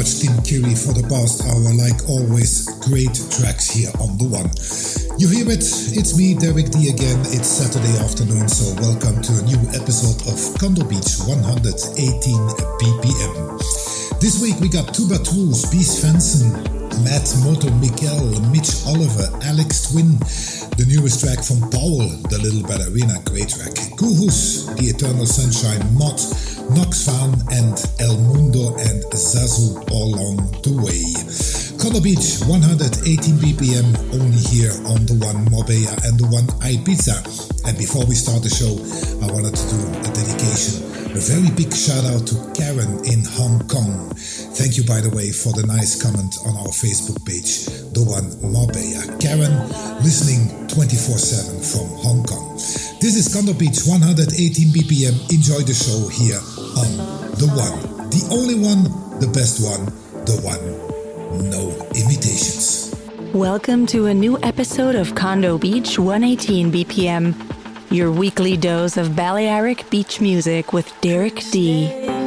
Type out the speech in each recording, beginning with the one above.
much, Tim Kiri, for the past hour. Like always, great tracks here on The One. You hear it? It's me, Derek D again. It's Saturday afternoon, so welcome to a new episode of Condo Beach 118 BPM. This week we got Tuba Tools, Beast Fanson, Matt Moto Miguel, Mitch Oliver, Alex Twin, the newest track from Powell, The Little Ballerina, great track. Kuhus, The Eternal Sunshine, Mott, Nox Vahn and El Mundo and Zazu all along the way. Condo Beach, 118 BPM, only here on the one Marbella and the one Ibiza. And before we start the show, I wanted to do a dedication. A very big shout out to Karen in Hong Kong. Thank you, by the way, for the nice comment on our Facebook page, the one Marbella. Karen, listening 24 7 from Hong Kong. This is Condo Beach 118 BPM. Enjoy the show here on The One. The only one, the best one, the one. No imitations. Welcome to a new episode of Condo Beach 118 BPM, your weekly dose of Balearic beach music with Derek D.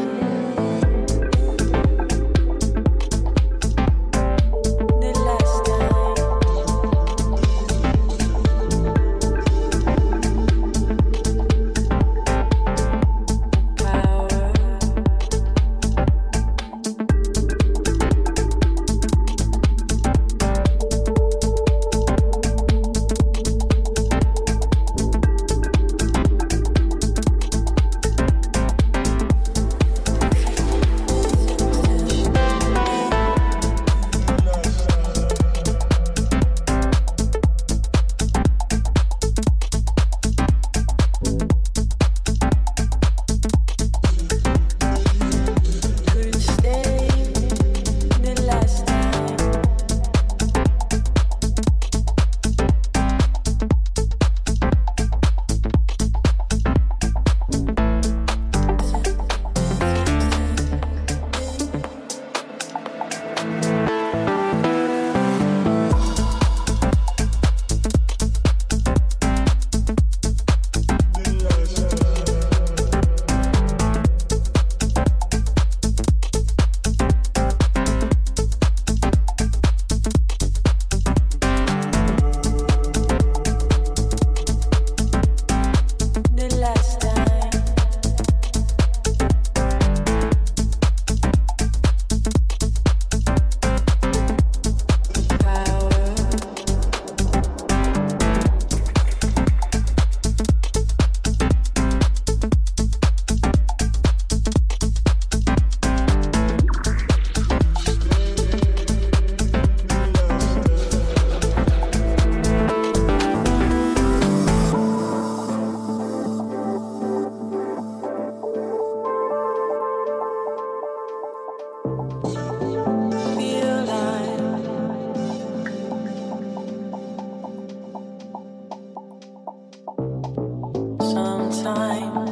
time.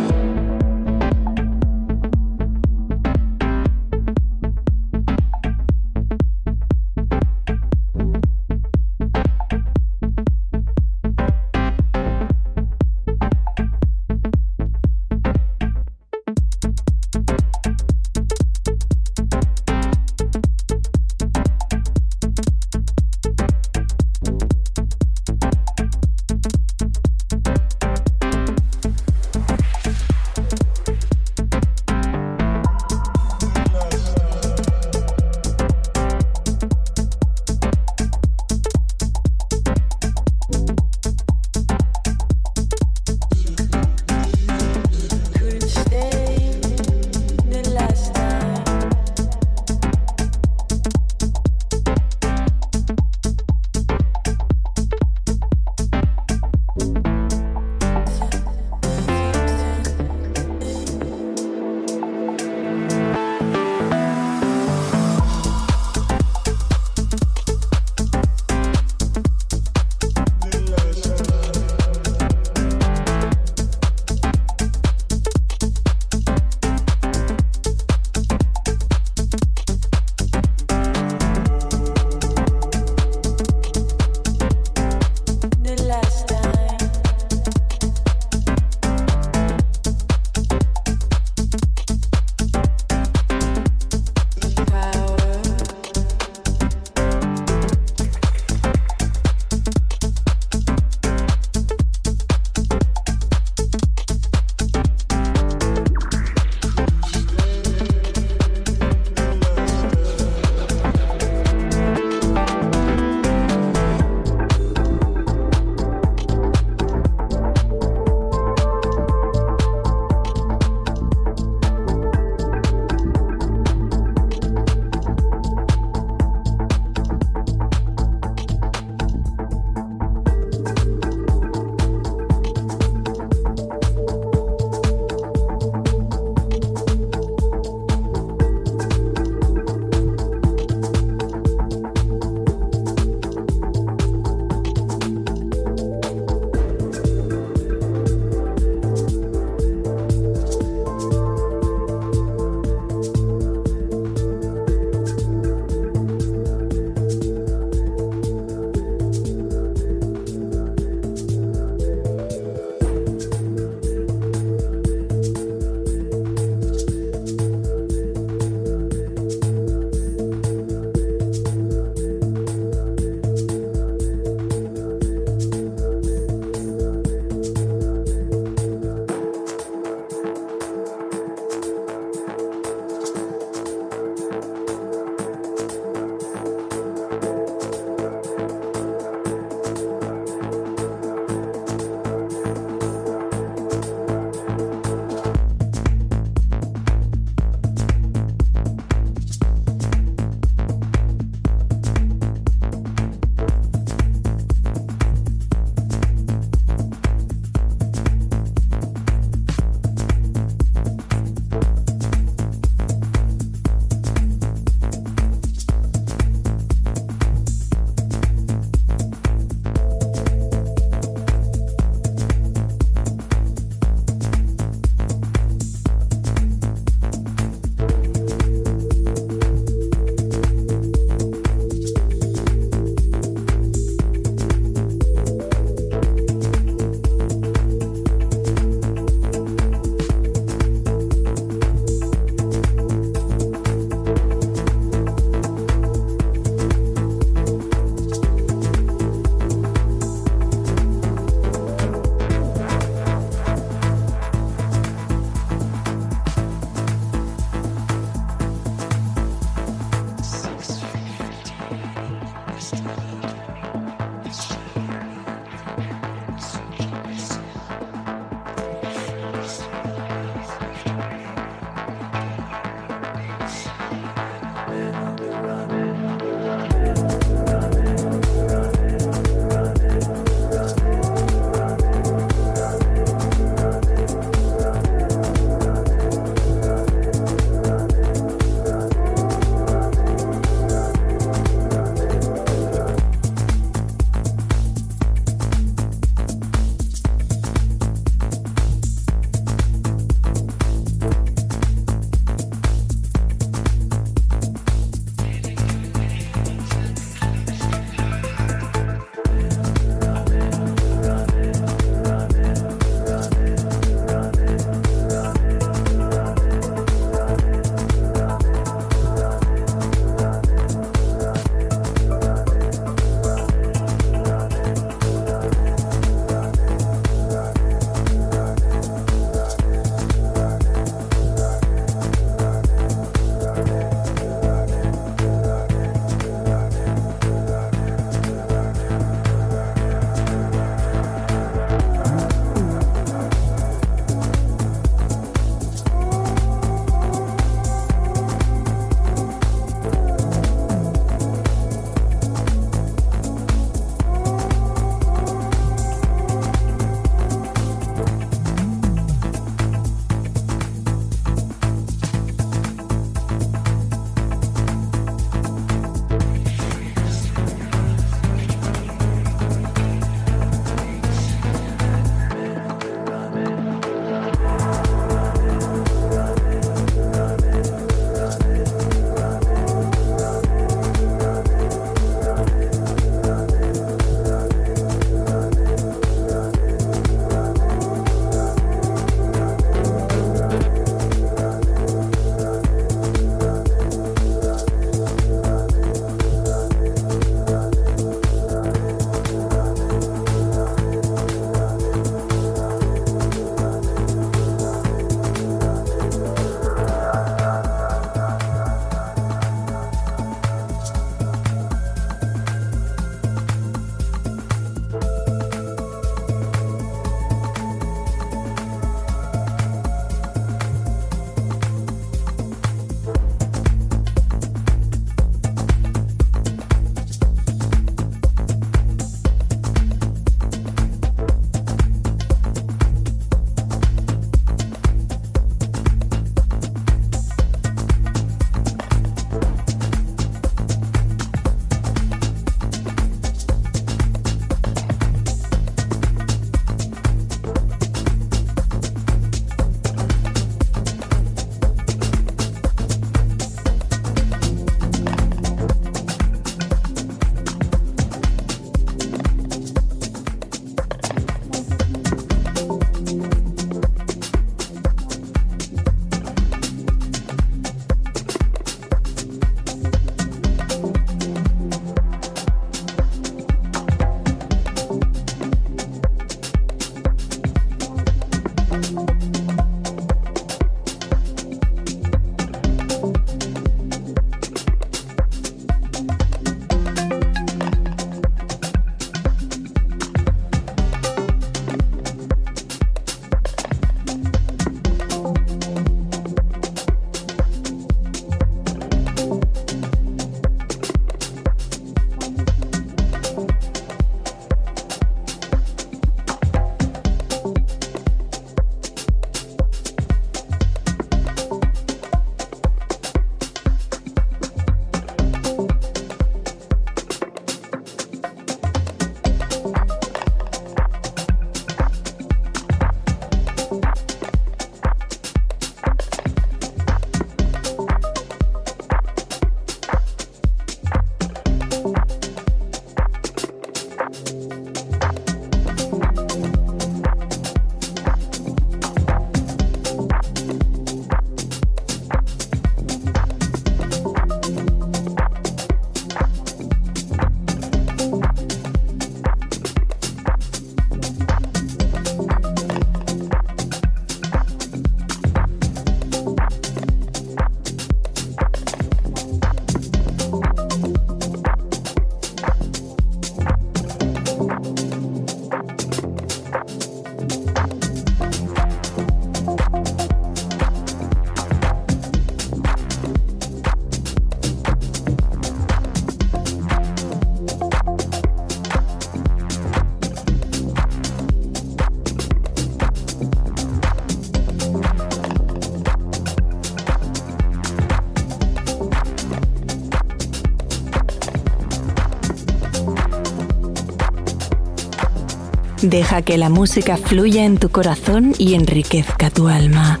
Deja que la música fluya en tu corazón y enriquezca tu alma.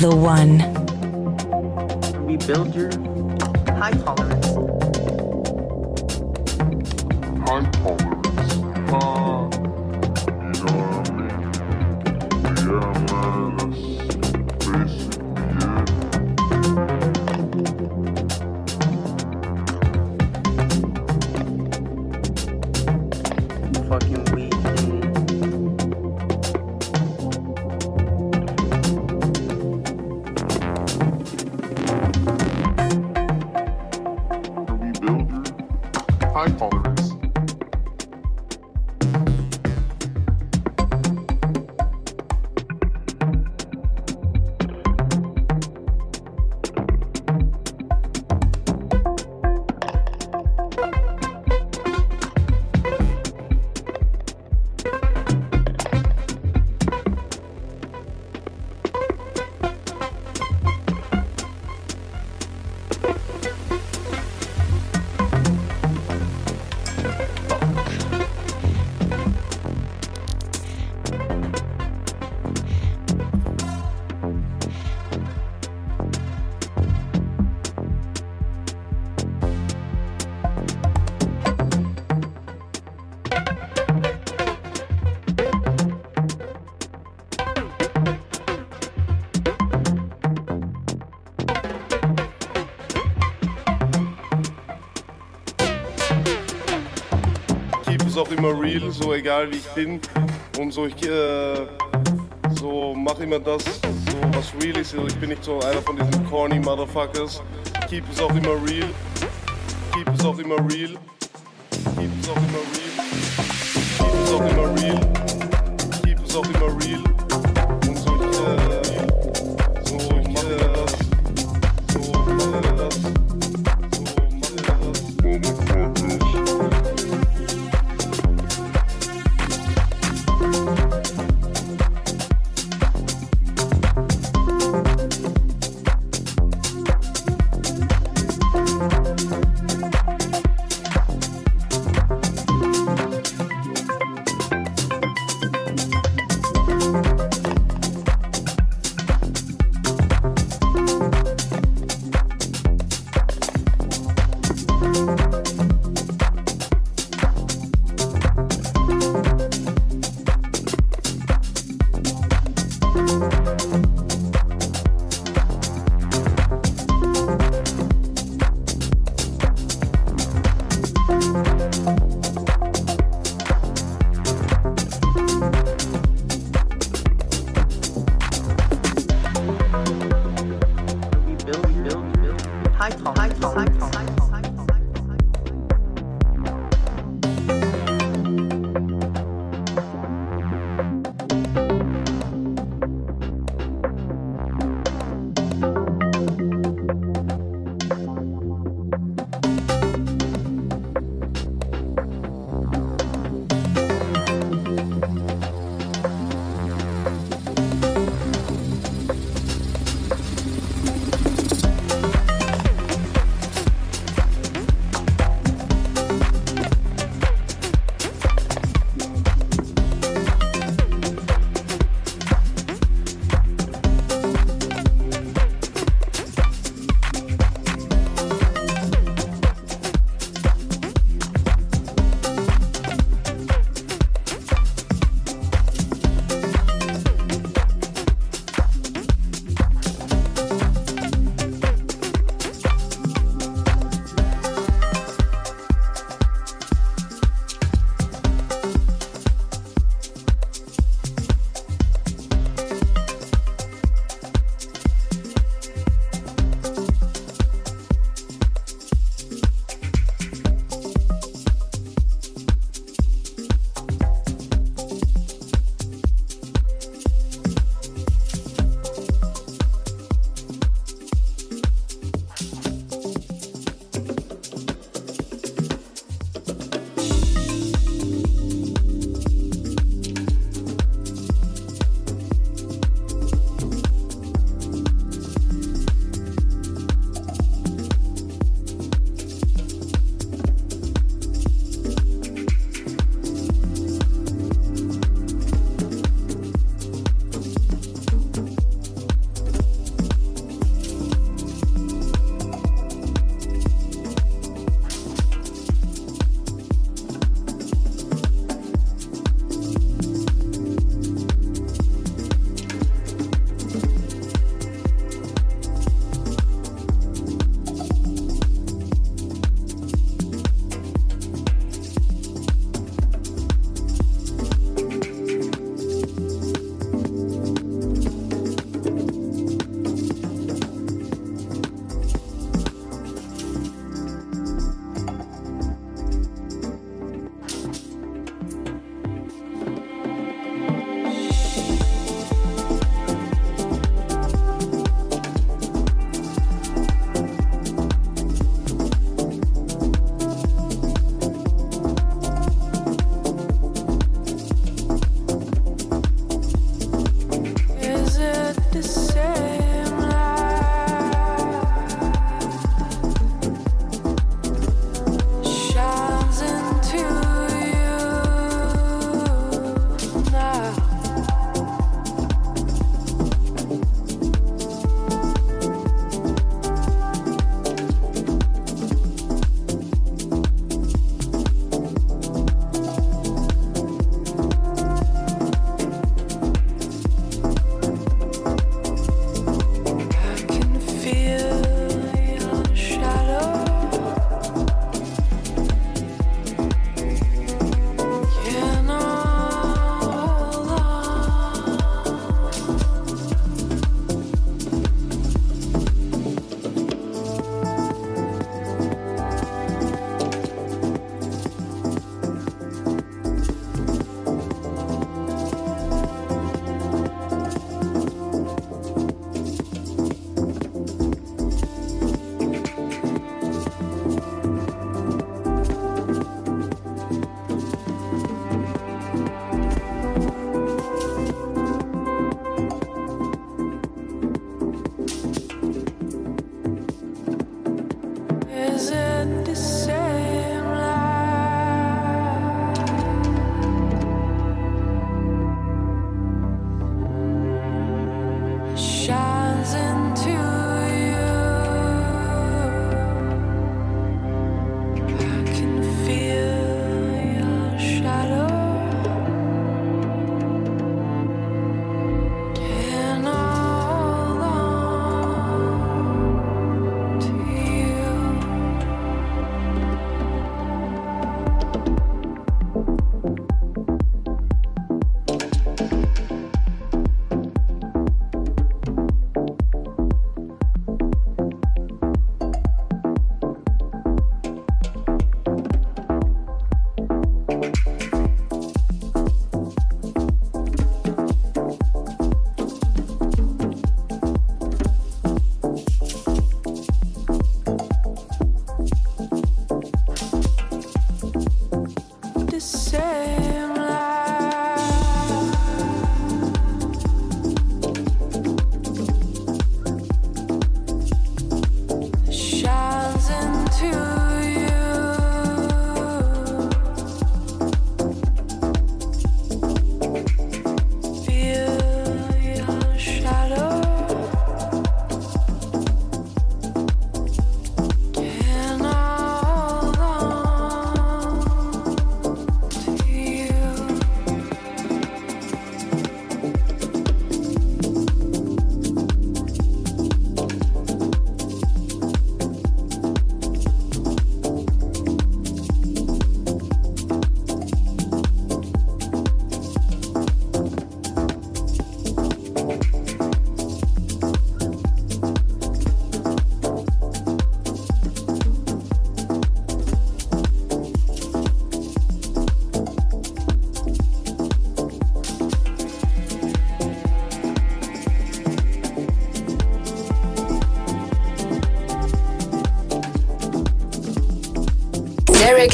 The One. Rebuild your high tolerance. high tolerance. Uh, you know what I mean? Yeah, man, that's basically it. You fucking weak. Immer real, so egal wie ich bin. Und so, ich äh, so mach immer das, so was real ist. Also ich bin nicht so einer von diesen corny Motherfuckers. Keep ist auch immer real. Keep ist auch immer real.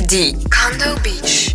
Condo Beach.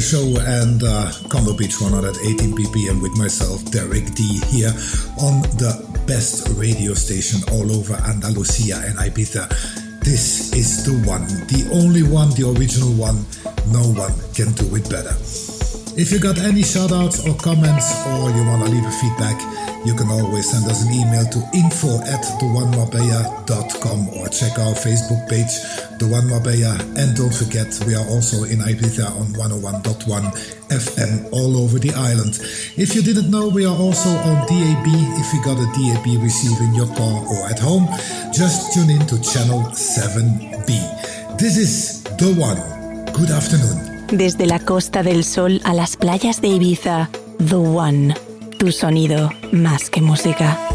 The show and uh, Condo Beach 118 BPM with myself, Derek D, here on the best radio station all over Andalusia and Ibiza. This is the one, the only one, the original one. No one can do it better. If you got any shoutouts or comments or you want to leave a feedback, you can always send us an email to info at theonemarbella.com or check our Facebook page, The One Marbella. And don't forget, we are also in Ibiza on 101.1 FM all over the island. If you didn't know, we are also on DAB. If you got a DAB receiver in your car or at home, just tune in to channel 7B. This is The One. Good afternoon. Desde la Costa del Sol a las playas de Ibiza, The One, tu sonido más que música.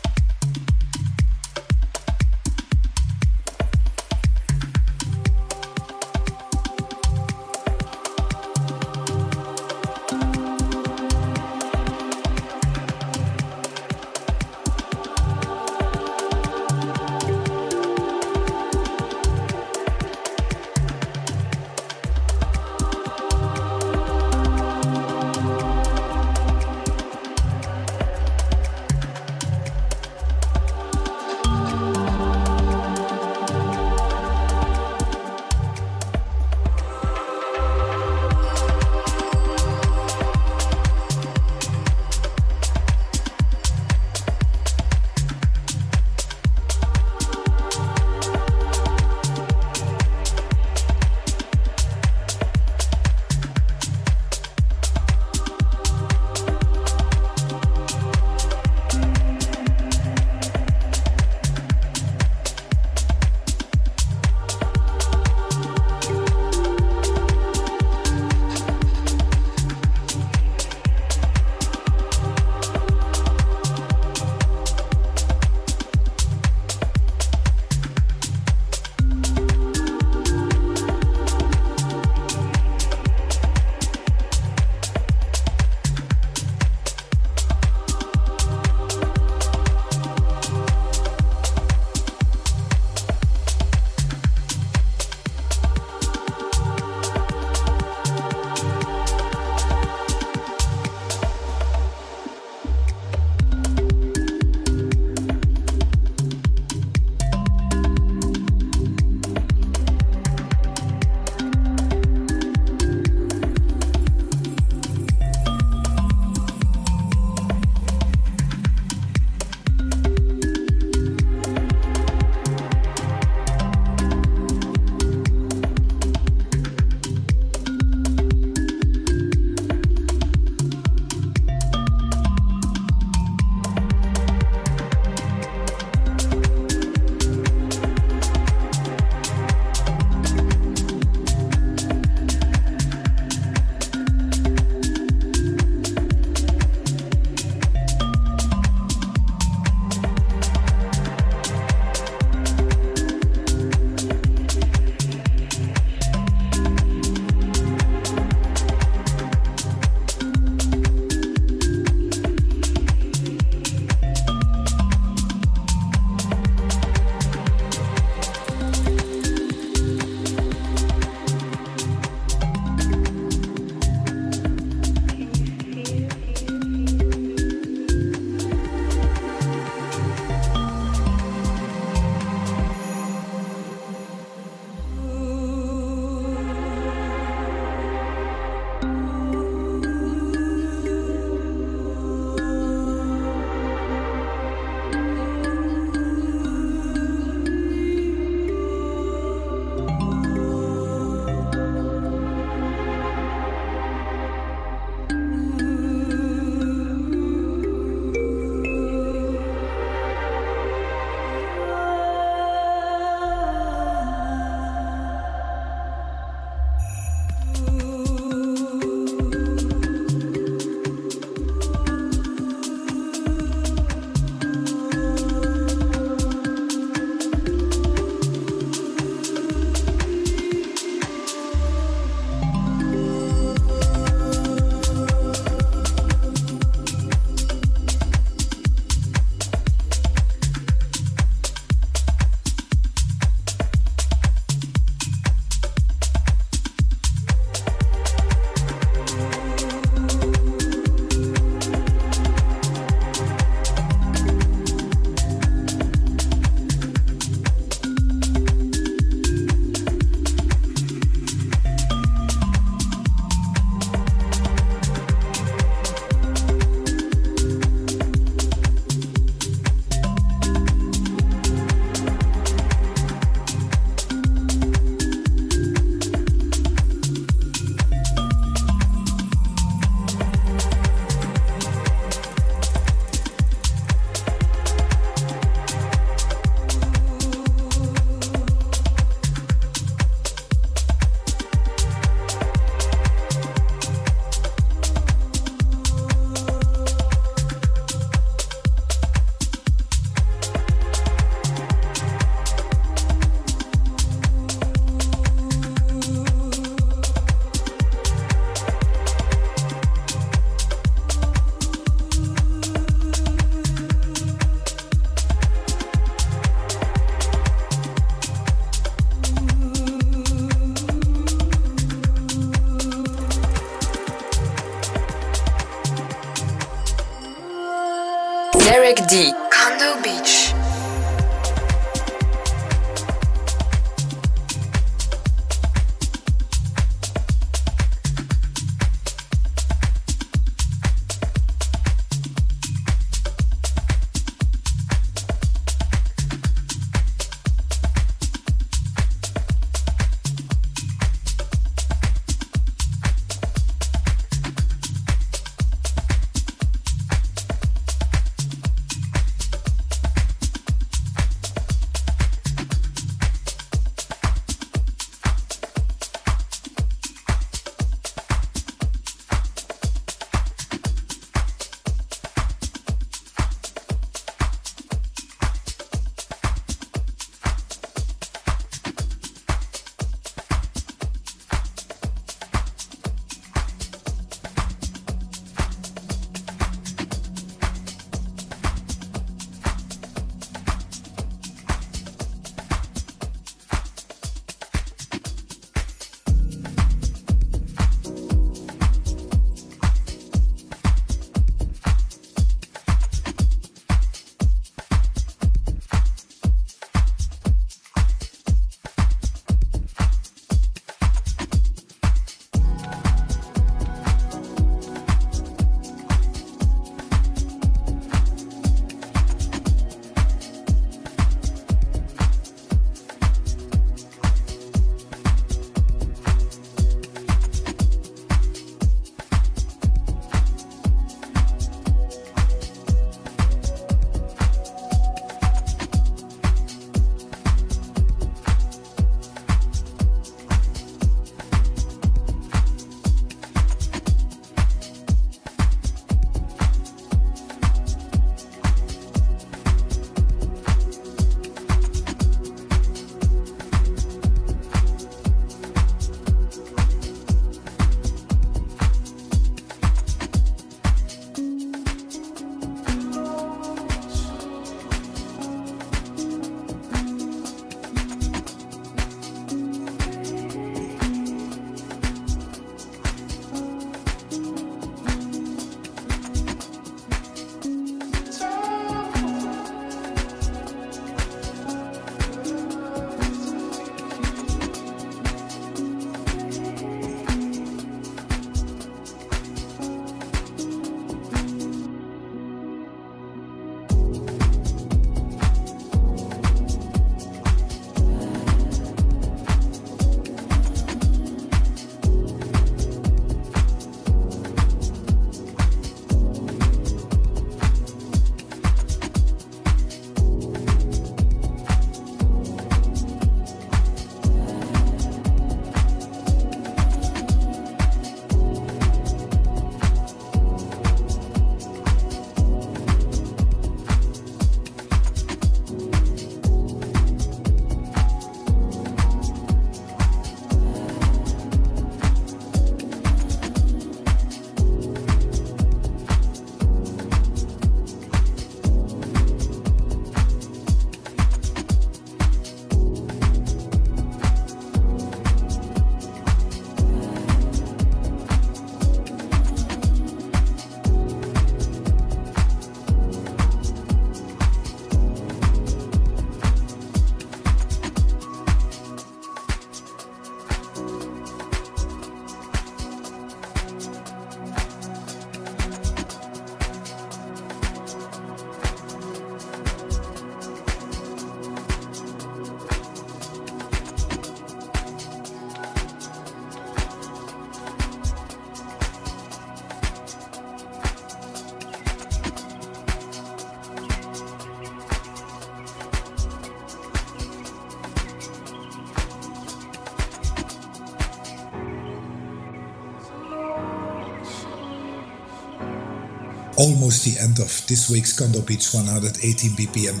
Almost the end of this week's Condo Beach 118 BPM.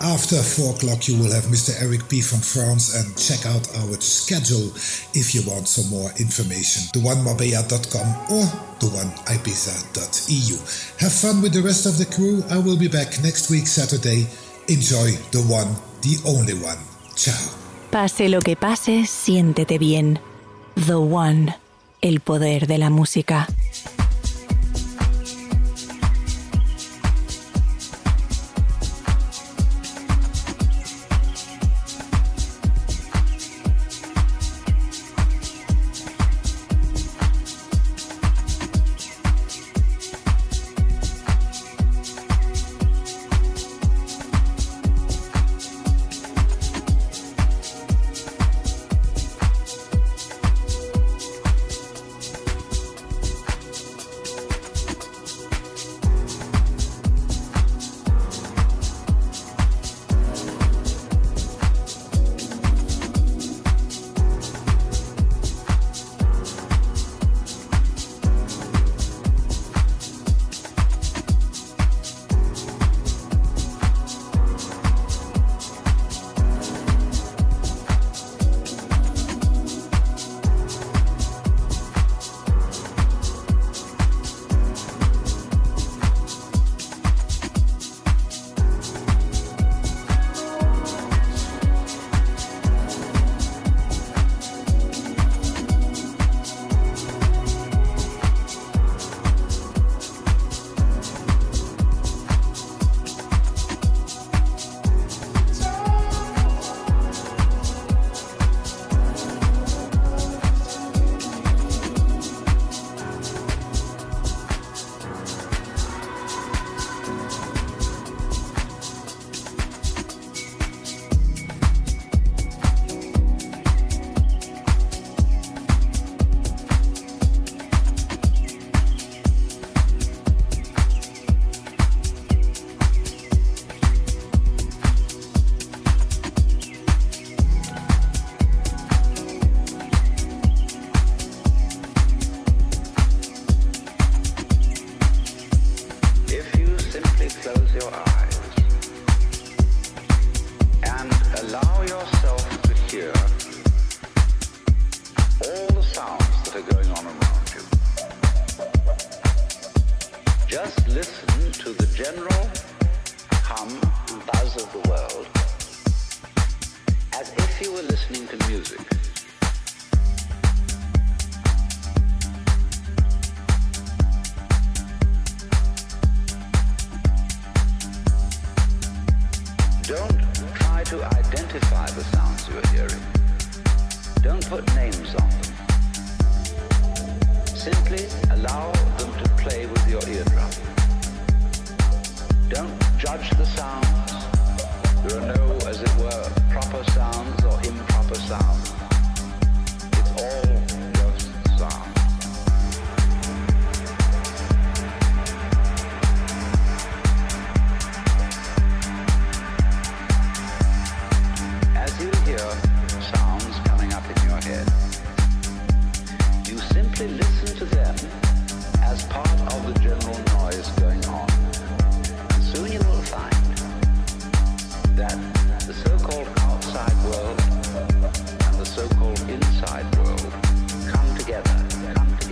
After 4 o'clock, you will have Mr. Eric P. from France and check out our schedule if you want some more information. The one or the one. Have fun with the rest of the crew. I will be back next week, Saturday. Enjoy the one, the only one. Ciao. Pase lo que pase, siéntete bien. The One, el poder de la música.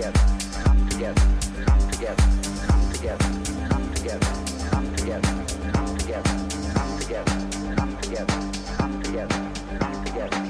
together, come together, come together, come together, come together, come together, come together, come together, come together, come together, come together.